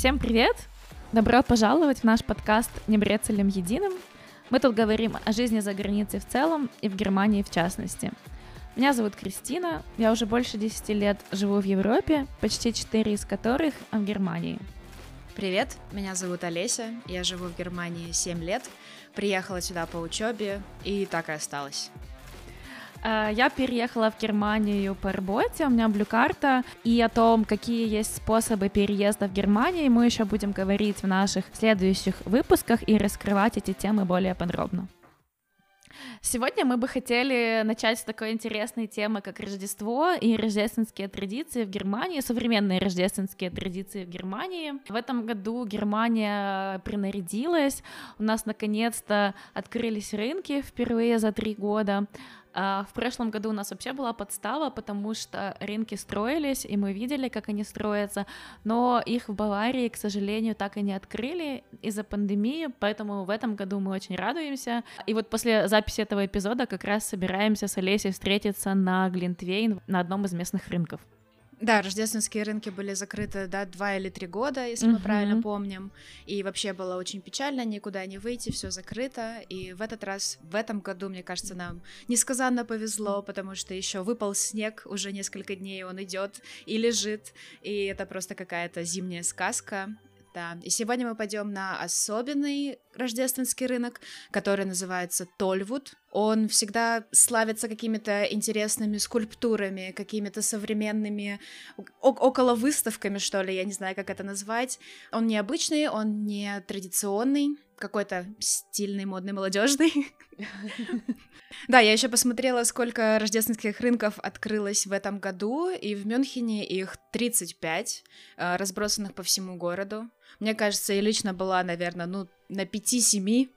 Всем привет! Добро пожаловать в наш подкаст «Не брецелем единым». Мы тут говорим о жизни за границей в целом и в Германии в частности. Меня зовут Кристина, я уже больше 10 лет живу в Европе, почти 4 из которых в Германии. Привет, меня зовут Олеся, я живу в Германии 7 лет, приехала сюда по учебе и так и осталась. Э, я переехала в Германию по работе, у меня блюкарта, и о том, какие есть способы переезда в Германию, мы еще будем говорить в наших следующих выпусках и раскрывать эти темы более подробно. Сегодня мы бы хотели начать с такой интересной темы, как Рождество и рождественские традиции в Германии, современные рождественские традиции в Германии. В этом году Германия принарядилась, у нас наконец-то открылись рынки впервые за три года. А, в прошлом году у нас вообще была подстава, потому что рынки строились, и мы видели, как они строятся, но их в Баварии, к сожалению, так и не открыли из-за пандемии, поэтому в этом году мы очень радуемся. И вот после записи этого эпизода как раз собираемся с Олесей встретиться на Глинтвейн на одном из местных рынков. Да, рождественские рынки были закрыты, да, два или три года, если uh-huh. мы правильно помним. И вообще было очень печально, никуда не выйти, все закрыто. И в этот раз, в этом году, мне кажется, нам несказанно повезло, потому что еще выпал снег, уже несколько дней он идет и лежит. И это просто какая-то зимняя сказка. Да, и сегодня мы пойдем на особенный рождественский рынок, который называется Тольвуд. Он всегда славится какими-то интересными скульптурами, какими-то современными около выставками, что ли, я не знаю, как это назвать. Он необычный, он не традиционный, какой-то стильный, модный, молодежный. Да, я еще посмотрела, сколько рождественских рынков открылось в этом году, и в Мюнхене их 35, э, разбросанных по всему городу. Мне кажется, я лично была, наверное, ну, на 5-7,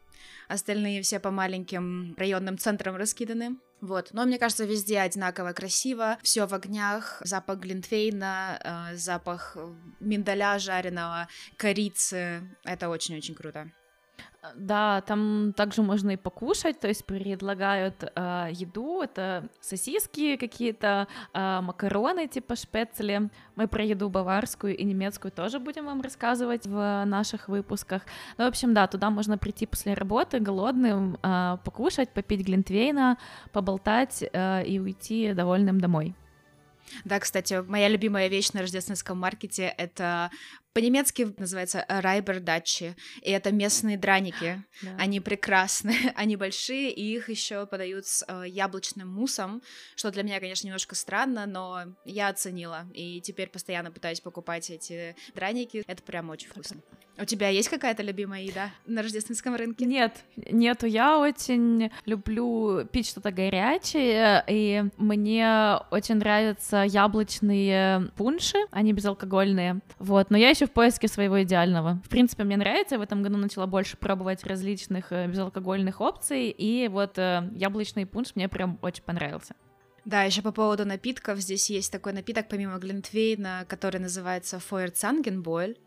остальные все по маленьким районным центрам раскиданы. Вот, но мне кажется, везде одинаково красиво, все в огнях, запах глинтвейна, э, запах миндаля жареного, корицы, это очень-очень круто. Да, там также можно и покушать, то есть предлагают э, еду, это сосиски какие-то, э, макароны типа шпецели. Мы про еду баварскую и немецкую тоже будем вам рассказывать в наших выпусках. Ну, в общем, да, туда можно прийти после работы голодным, э, покушать, попить глинтвейна, поболтать э, и уйти довольным домой. Да, кстати, моя любимая вещь на рождественском маркете — это по-немецки называется райбердачи, и это местные драники. Да. Они прекрасные, они большие, и их еще подают с э, яблочным муссом, что для меня, конечно, немножко странно, но я оценила, и теперь постоянно пытаюсь покупать эти драники. Это прям очень вкусно. У тебя есть какая-то любимая еда на рождественском рынке? Нет, нету. Я очень люблю пить что-то горячее, и мне очень нравятся яблочные пунши, они безалкогольные. Вот, но я еще в поиске своего идеального. В принципе, мне нравится, я в этом году начала больше пробовать различных э, безалкогольных опций, и вот э, яблочный пунш мне прям очень понравился. Да, еще по поводу напитков, здесь есть такой напиток, помимо Глинтвейна, который называется Фойерцангенбойль.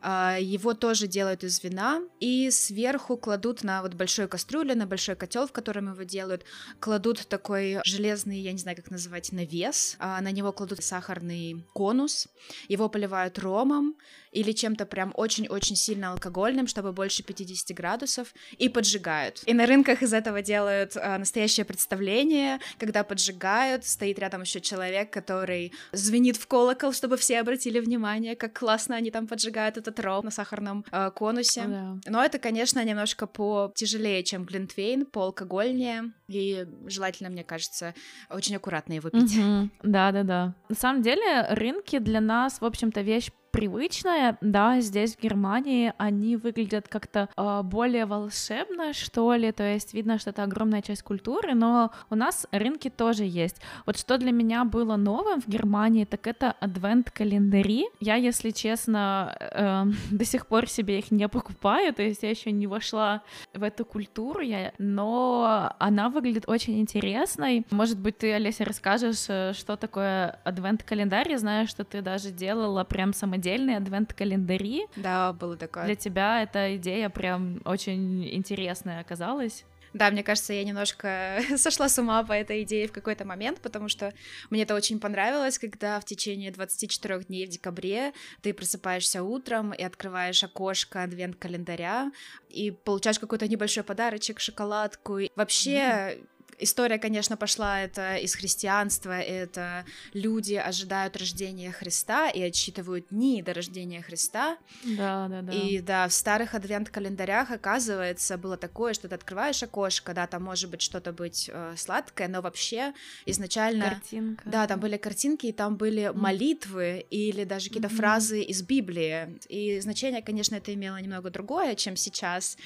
А, его тоже делают из вина, и сверху кладут на вот большой кастрюле, на большой котел, в котором его делают, кладут такой железный, я не знаю, как называть, навес, а на него кладут сахарный конус, его поливают ромом, или чем-то прям очень-очень сильно алкогольным, чтобы больше 50 градусов, и поджигают. И на рынках из этого делают а, настоящее представление, когда поджигают, стоит рядом еще человек, который звенит в колокол, чтобы все обратили внимание, как классно они там поджигают этот ром на сахарном а, конусе. Oh, yeah. Но это, конечно, немножко по тяжелее, чем Глинтвейн, по алкогольнее, и желательно, мне кажется, очень аккуратно его пить. Да-да-да. На самом деле рынки для нас, в общем-то, вещь привычное, да, здесь в Германии они выглядят как-то э, более волшебно, что ли, то есть видно, что это огромная часть культуры, но у нас рынки тоже есть. Вот что для меня было новым в Германии, так это адвент-календари. Я, если честно, э, до сих пор себе их не покупаю, то есть я еще не вошла в эту культуру, я, но она выглядит очень интересной. Может быть, ты, Олеся, расскажешь, э, что такое адвент-календарь? Я знаю, что ты даже делала прям самодельные адвент-календари. Да, было такое. Для тебя эта идея прям очень интересная оказалась. Да, мне кажется, я немножко сошла с ума по этой идее в какой-то момент, потому что мне это очень понравилось, когда в течение 24 дней в декабре ты просыпаешься утром и открываешь окошко адвент-календаря и получаешь какой-то небольшой подарочек, шоколадку. И вообще mm-hmm История, конечно, пошла это из христианства, это люди ожидают рождения Христа и отсчитывают дни до рождения Христа. Да, да, да. И да, в старых адвент-календарях, оказывается, было такое, что ты открываешь окошко, да, там может быть что-то быть э, сладкое, но вообще изначально... Картинка. Да, там были картинки, и там были mm. молитвы или даже какие-то mm-hmm. фразы из Библии. И значение, конечно, это имело немного другое, чем сейчас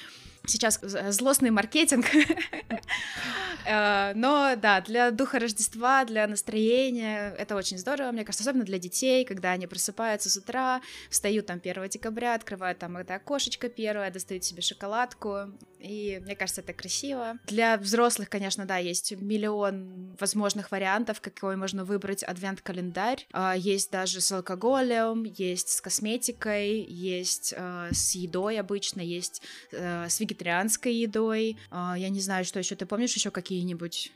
сейчас злостный маркетинг, но да, для духа Рождества, для настроения это очень здорово, мне кажется, особенно для детей, когда они просыпаются с утра, встают там 1 декабря, открывают там это окошечко первое, достают себе шоколадку, и мне кажется, это красиво. Для взрослых, конечно, да, есть миллион возможных вариантов, какой можно выбрать адвент-календарь. А, есть даже с алкоголем, есть с косметикой, есть э, с едой обычно, есть э, с вегетарианской едой. Я не знаю, что еще. Ты помнишь еще какие-нибудь?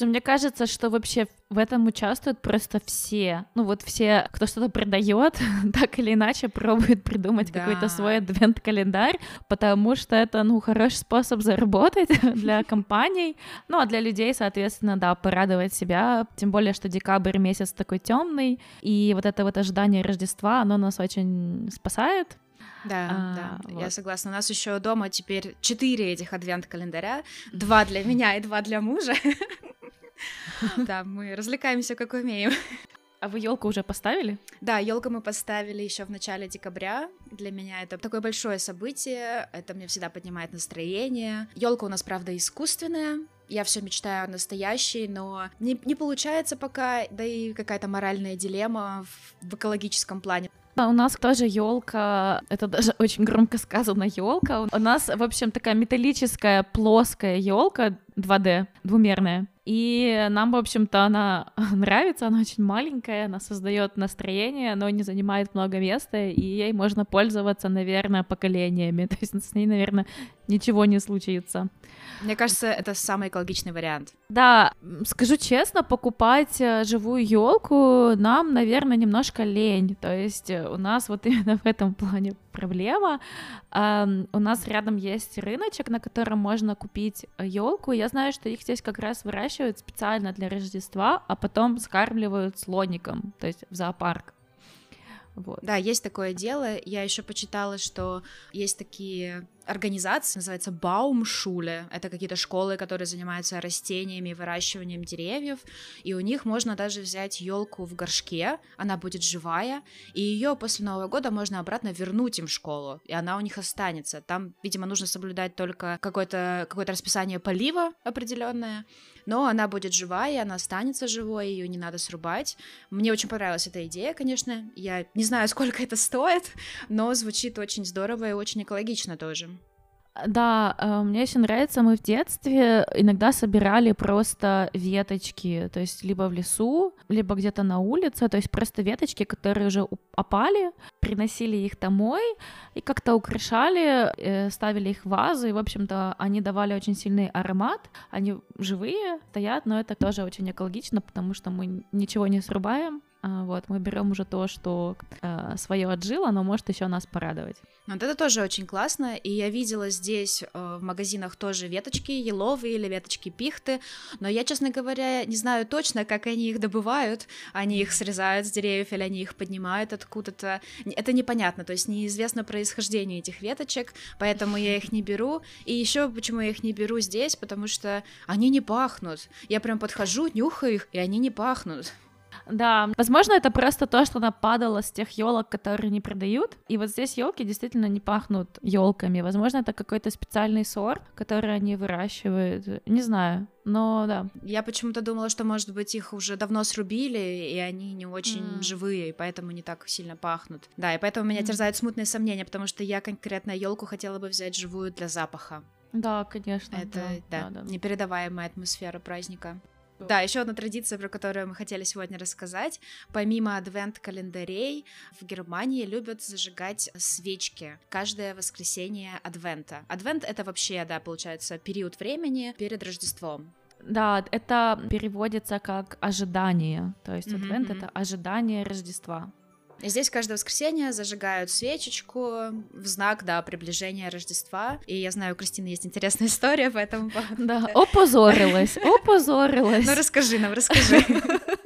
Мне кажется, что вообще в этом участвуют просто все. Ну вот все, кто что-то продает, так или иначе пробуют придумать да. какой-то свой адвент-календарь, потому что это, ну, хороший способ заработать для компаний. Ну, а для людей, соответственно, да, порадовать себя. Тем более, что декабрь месяц такой темный, и вот это вот ожидание Рождества, оно нас очень спасает. Да, а, да, вот. я согласна. У нас еще дома теперь четыре этих адвент-календаря, два для меня и два для мужа. Да, мы развлекаемся как умеем. А вы елку уже поставили? Да, елку мы поставили еще в начале декабря. Для меня это такое большое событие. Это мне всегда поднимает настроение. Елка у нас, правда, искусственная. Я все мечтаю о настоящей, но не, не получается пока, да и какая-то моральная дилемма в, в экологическом плане. А у нас тоже елка, это даже очень громко сказано елка. У нас, в общем, такая металлическая плоская елка 2D, двумерная. И нам, в общем-то, она нравится, она очень маленькая, она создает настроение, но не занимает много места, и ей можно пользоваться, наверное, поколениями. То есть с ней, наверное, ничего не случится. Мне кажется, это самый экологичный вариант. Да, скажу честно, покупать э, живую елку нам, наверное, немножко лень. То есть э, у нас вот именно в этом плане проблема. У нас рядом есть рыночек, на котором можно купить елку. Я знаю, что их здесь как раз выращивают специально для Рождества, а потом скармливают слоником, то есть в зоопарк. Вот. Да, есть такое дело. Я еще почитала, что есть такие организации, называется Баумшуле. Это какие-то школы, которые занимаются растениями выращиванием деревьев. И у них можно даже взять елку в горшке, она будет живая, и ее после Нового года можно обратно вернуть им в школу, и она у них останется. Там, видимо, нужно соблюдать только какое-то какое расписание полива определенное, но она будет живая, она останется живой, ее не надо срубать. Мне очень понравилась эта идея, конечно. Я не знаю, сколько это стоит, но звучит очень здорово и очень экологично тоже. Да, э, мне очень нравится, мы в детстве иногда собирали просто веточки, то есть либо в лесу, либо где-то на улице, то есть просто веточки, которые уже опали, приносили их домой и как-то украшали, э, ставили их в вазы, и, в общем-то, они давали очень сильный аромат, они живые, стоят, но это тоже очень экологично, потому что мы ничего не срубаем, а, вот, мы берем уже то, что э, свое отжило, но может еще нас порадовать. Вот это тоже очень классно, и я видела здесь э, в магазинах тоже веточки еловые или веточки пихты, но я, честно говоря, не знаю точно, как они их добывают, они их срезают с деревьев или они их поднимают откуда-то, это непонятно, то есть неизвестно происхождение этих веточек, поэтому я их не беру, и еще почему я их не беру здесь, потому что они не пахнут, я прям подхожу, нюхаю их, и они не пахнут. Да, возможно, это просто то, что нападало с тех елок, которые не продают. И вот здесь елки действительно не пахнут елками. Возможно, это какой-то специальный сорт, который они выращивают. Не знаю. Но да. Я почему-то думала, что, может быть, их уже давно срубили, и они не очень mm. живые, и поэтому не так сильно пахнут. Да, и поэтому меня mm. терзают смутные сомнения, потому что я конкретно елку хотела бы взять живую для запаха. Да, конечно. Это, да, да, да. непередаваемая атмосфера праздника. Да, еще одна традиция, про которую мы хотели сегодня рассказать. Помимо адвент-календарей, в Германии любят зажигать свечки каждое воскресенье адвента. Адвент — это вообще, да, получается, период времени перед Рождеством. Да, это переводится как ожидание. То есть mm-hmm. адвент — это ожидание Рождества. Здесь каждое воскресенье зажигают свечечку в знак, да, приближения Рождества. И я знаю, у Кристины есть интересная история этому поводу. Да, опозорилась, опозорилась. Ну расскажи нам, расскажи.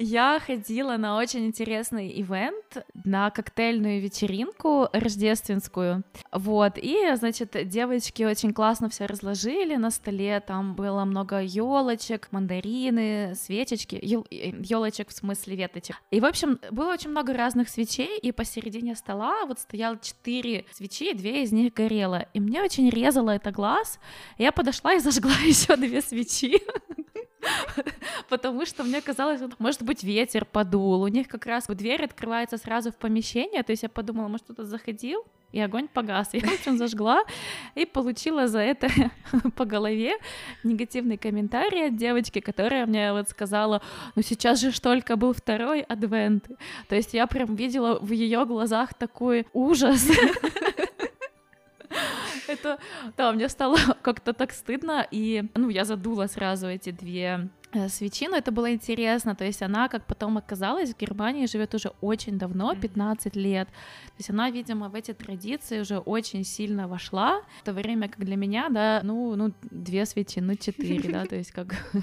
Я ходила на очень интересный ивент, на коктейльную вечеринку рождественскую. Вот, и, значит, девочки очень классно все разложили на столе, там было много елочек, мандарины, свечечки, елочек в смысле веточек. И, в общем, было очень много разных свечей, и посередине стола вот стояло четыре свечи, две из них горело. И мне очень резало это глаз. Я подошла и зажгла еще две свечи. потому что мне казалось, может быть, ветер подул, у них как раз дверь открывается сразу в помещение, то есть я подумала, может, кто-то заходил, и огонь погас. Я, в общем, зажгла и получила за это по голове негативный комментарий от девочки, которая мне вот сказала, ну сейчас же только был второй адвент. То есть я прям видела в ее глазах такой ужас. Это, да, мне стало как-то так стыдно, и, ну, я задула сразу эти две э, свечи, но это было интересно, то есть она, как потом оказалось, в Германии живет уже очень давно, 15 лет, то есть она, видимо, в эти традиции уже очень сильно вошла, в то время как для меня, да, ну, ну, две свечи, ну, четыре, да, то есть как...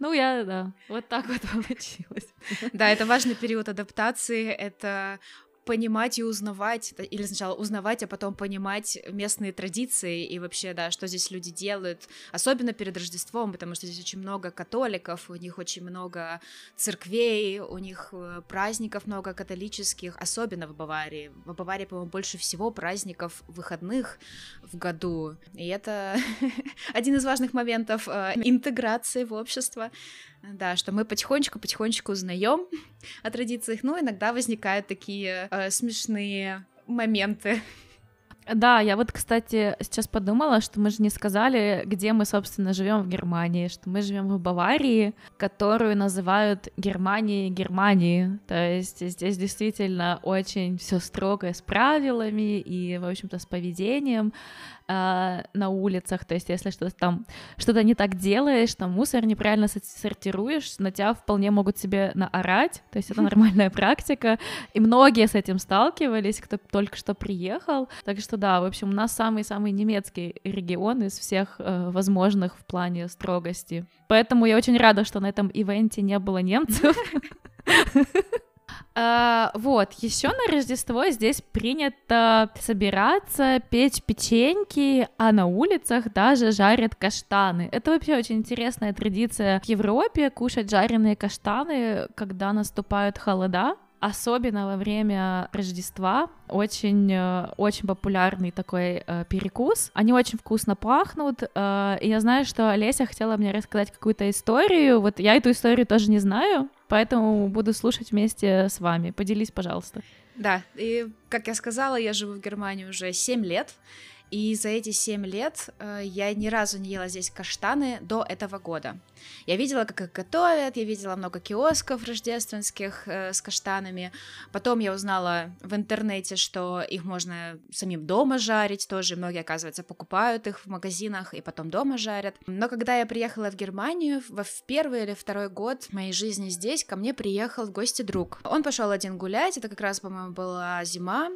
Ну, я, да, вот так вот получилось. Да, это важный период адаптации, это понимать и узнавать, или сначала узнавать, а потом понимать местные традиции и вообще, да, что здесь люди делают, особенно перед Рождеством, потому что здесь очень много католиков, у них очень много церквей, у них э, праздников много католических, особенно в Баварии. В Баварии, по-моему, больше всего праздников выходных в году, и это один из важных моментов э, интеграции в общество, да, что мы потихонечку-потихонечку узнаем о традициях, но иногда возникают такие э, смешные моменты. Да, я вот, кстати, сейчас подумала, что мы же не сказали, где мы, собственно, живем в Германии, что мы живем в Баварии, которую называют Германией Германии. То есть здесь действительно очень все строго с правилами и, в общем-то, с поведением э, на улицах, то есть если что-то там, что-то не так делаешь, там мусор неправильно сортируешь, на тебя вполне могут себе наорать, то есть это нормальная практика, и многие с этим сталкивались, кто только что приехал, так что да, в общем, у нас самый-самый немецкий регион из всех э, возможных в плане строгости, поэтому я очень рада, что на этом ивенте не было немцев, Uh, вот, еще на Рождество здесь принято собираться, печь печеньки, а на улицах даже жарят каштаны. Это вообще очень интересная традиция в Европе, кушать жареные каштаны, когда наступают холода особенно во время Рождества, очень, э, очень популярный такой э, перекус. Они очень вкусно пахнут, э, и я знаю, что Олеся хотела мне рассказать какую-то историю, вот я эту историю тоже не знаю, поэтому буду слушать вместе с вами. Поделись, пожалуйста. Да, и, как я сказала, я живу в Германии уже 7 лет, и за эти 7 лет э, я ни разу не ела здесь каштаны до этого года. Я видела, как их готовят, я видела много киосков рождественских э, с каштанами. Потом я узнала в интернете, что их можно самим дома жарить тоже. Многие, оказывается, покупают их в магазинах и потом дома жарят. Но когда я приехала в Германию, в первый или второй год моей жизни здесь ко мне приехал в гости друг. Он пошел один гулять, это как раз, по-моему, была зима,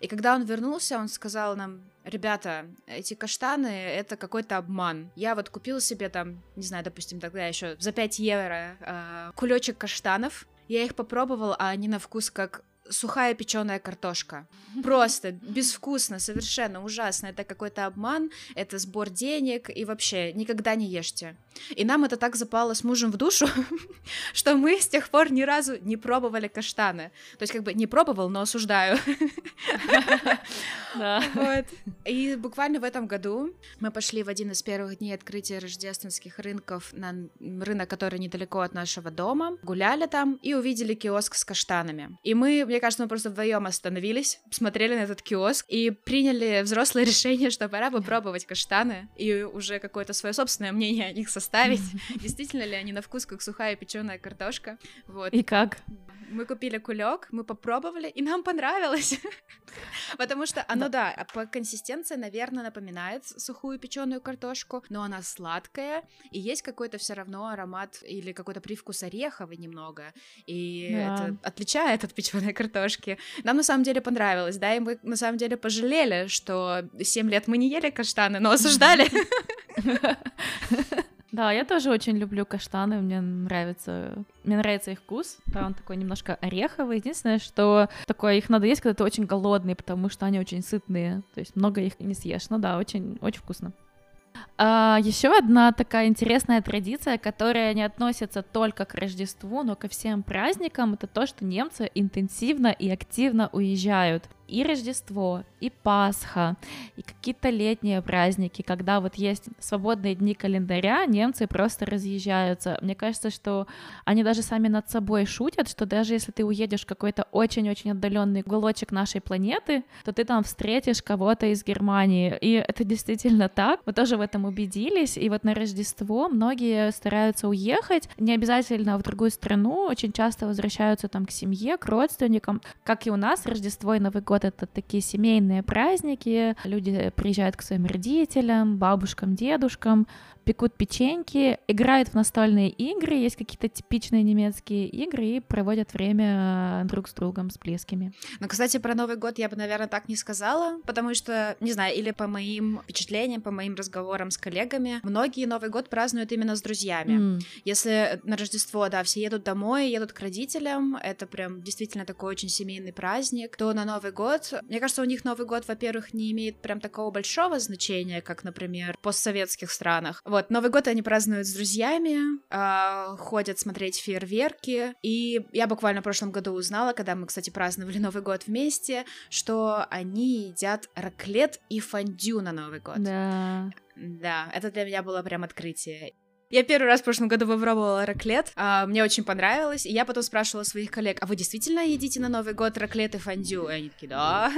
и когда он вернулся, он сказал нам, ребята, эти каштаны — это какой-то обман. Я вот купил себе там, не знаю, допустим, тогда еще за 5 евро э, кулечек каштанов, я их попробовал, а они на вкус как сухая печеная картошка. Просто безвкусно, совершенно ужасно. Это какой-то обман, это сбор денег, и вообще никогда не ешьте. И нам это так запало с мужем в душу, что мы с тех пор ни разу не пробовали каштаны. То есть как бы не пробовал, но осуждаю. Да. Вот. И буквально в этом году мы пошли в один из первых дней открытия рождественских рынков на рынок, который недалеко от нашего дома. Гуляли там и увидели киоск с каштанами. И мы, мне кажется, мы просто вдвоем остановились, посмотрели на этот киоск и приняли взрослое решение, что пора попробовать каштаны и уже какое-то свое собственное мнение о них составить представить, действительно ли они на вкус как сухая печеная картошка. Вот. И как? Мы купили кулек, мы попробовали, и нам понравилось. Потому что оно, да. да, по консистенции, наверное, напоминает сухую печеную картошку, но она сладкая, и есть какой-то все равно аромат или какой-то привкус ореховый немного. И да. это отличает от печеной картошки. Нам на самом деле понравилось, да, и мы на самом деле пожалели, что 7 лет мы не ели каштаны, но осуждали. Да, я тоже очень люблю каштаны, мне нравится, мне нравится их вкус, да, он такой немножко ореховый. Единственное, что такое их надо есть, когда ты очень голодный, потому что они очень сытные, то есть много их не съешь. Ну да, очень, очень вкусно. А, еще одна такая интересная традиция, которая не относится только к Рождеству, но ко всем праздникам, это то, что немцы интенсивно и активно уезжают и Рождество, и Пасха, и какие-то летние праздники, когда вот есть свободные дни календаря, немцы просто разъезжаются. Мне кажется, что они даже сами над собой шутят, что даже если ты уедешь в какой-то очень-очень отдаленный уголочек нашей планеты, то ты там встретишь кого-то из Германии. И это действительно так. Мы тоже в этом убедились. И вот на Рождество многие стараются уехать, не обязательно в другую страну, очень часто возвращаются там к семье, к родственникам. Как и у нас, Рождество и Новый год год это такие семейные праздники, люди приезжают к своим родителям, бабушкам, дедушкам, пекут печеньки, играют в настольные игры, есть какие-то типичные немецкие игры и проводят время друг с другом, с близкими. Ну, кстати, про Новый год я бы, наверное, так не сказала, потому что, не знаю, или по моим впечатлениям, по моим разговорам с коллегами, многие Новый год празднуют именно с друзьями. Mm. Если на Рождество, да, все едут домой, едут к родителям, это прям действительно такой очень семейный праздник, то на Новый год, мне кажется, у них Новый год, во-первых, не имеет прям такого большого значения, как, например, в постсоветских странах. Вот, вот, Новый год они празднуют с друзьями, э, ходят смотреть фейерверки. И я буквально в прошлом году узнала, когда мы, кстати, праздновали Новый год вместе, что они едят раклет и фондю на Новый год. Да. Да, это для меня было прям открытие. Я первый раз в прошлом году попробовала раклет, а, мне очень понравилось, и я потом спрашивала своих коллег, а вы действительно едите на Новый год раклет и фондю? И они такие, да.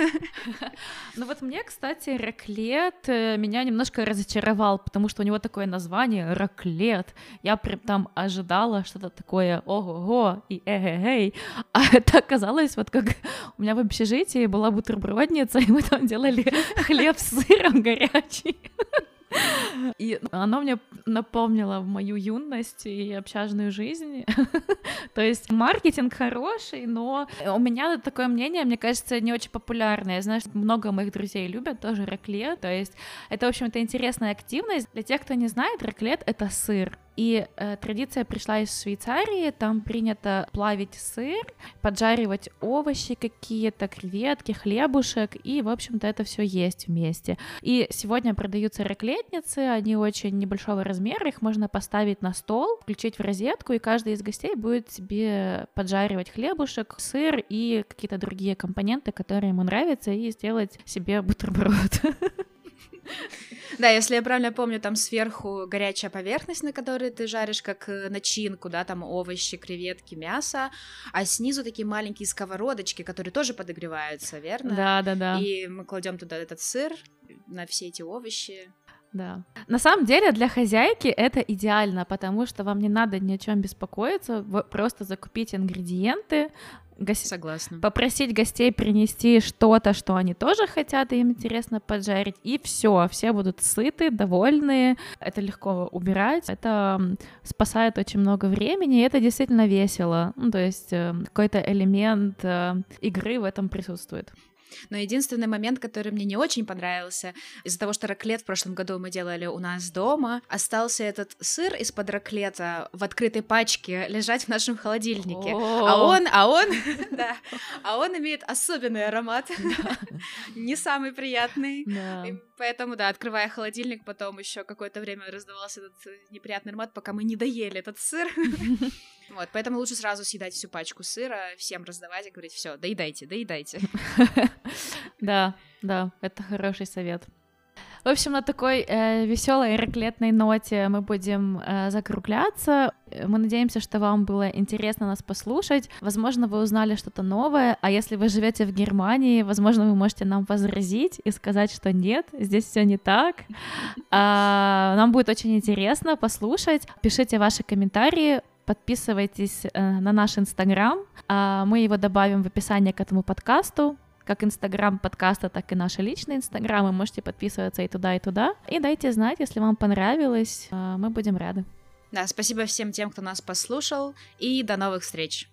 Ну вот мне, кстати, раклет э, меня немножко разочаровал, потому что у него такое название раклет. Я прям там ожидала что-то такое ого-го и эгегей, а это оказалось вот как у меня в общежитии была бутербродница, и мы там делали хлеб с сыром горячий. И оно мне напомнило мою юность и общажную жизнь. То есть маркетинг хороший, но у меня такое мнение, мне кажется, не очень популярное. Что много моих друзей любят тоже раклет. То есть это, в общем, это интересная активность. Для тех, кто не знает, раклет — это сыр. И э, традиция пришла из Швейцарии, там принято плавить сыр, поджаривать овощи какие-то, креветки, хлебушек, и, в общем-то, это все есть вместе. И сегодня продаются раклетницы, они очень небольшого размера, их можно поставить на стол, включить в розетку, и каждый из гостей будет себе поджаривать хлебушек, сыр и какие-то другие компоненты, которые ему нравятся, и сделать себе бутерброд. Да, если я правильно помню, там сверху горячая поверхность, на которой ты жаришь как э, начинку, да, там овощи, креветки, мясо, а снизу такие маленькие сковородочки, которые тоже подогреваются, верно? Да, да, да. И мы кладем туда этот сыр на все эти овощи. Да. На самом деле для хозяйки это идеально, потому что вам не надо ни о чем беспокоиться, вы просто закупить ингредиенты, Гос... Согласна. Попросить гостей принести что-то, что они тоже хотят, и им интересно поджарить, и все, все будут сыты, довольны. Это легко убирать, это спасает очень много времени, и это действительно весело. Ну, то есть э, какой-то элемент э, игры в этом присутствует. Но единственный момент, который мне не очень понравился, из-за того, что раклет в прошлом году мы делали у нас дома, остался этот сыр из-под раклета в открытой пачке лежать в нашем холодильнике. А он, а он, да, а он имеет особенный аромат, не самый приятный. Поэтому, да, открывая холодильник, потом еще какое-то время раздавался этот неприятный аромат, пока мы не доели этот сыр. Вот, поэтому лучше сразу съедать всю пачку сыра, всем раздавать и говорить, все, доедайте, доедайте. Да, да, это хороший совет. В общем, на такой э, веселой раклетной ноте мы будем э, закругляться. Мы надеемся, что вам было интересно нас послушать. Возможно, вы узнали что-то новое, а если вы живете в Германии, возможно, вы можете нам возразить и сказать, что нет, здесь все не так. А, нам будет очень интересно послушать. Пишите ваши комментарии, подписывайтесь э, на наш инстаграм. А, мы его добавим в описание к этому подкасту как инстаграм подкаста, так и наши личные инстаграмы. Можете подписываться и туда, и туда. И дайте знать, если вам понравилось. А, мы будем рады. Да, спасибо всем тем, кто нас послушал, и до новых встреч.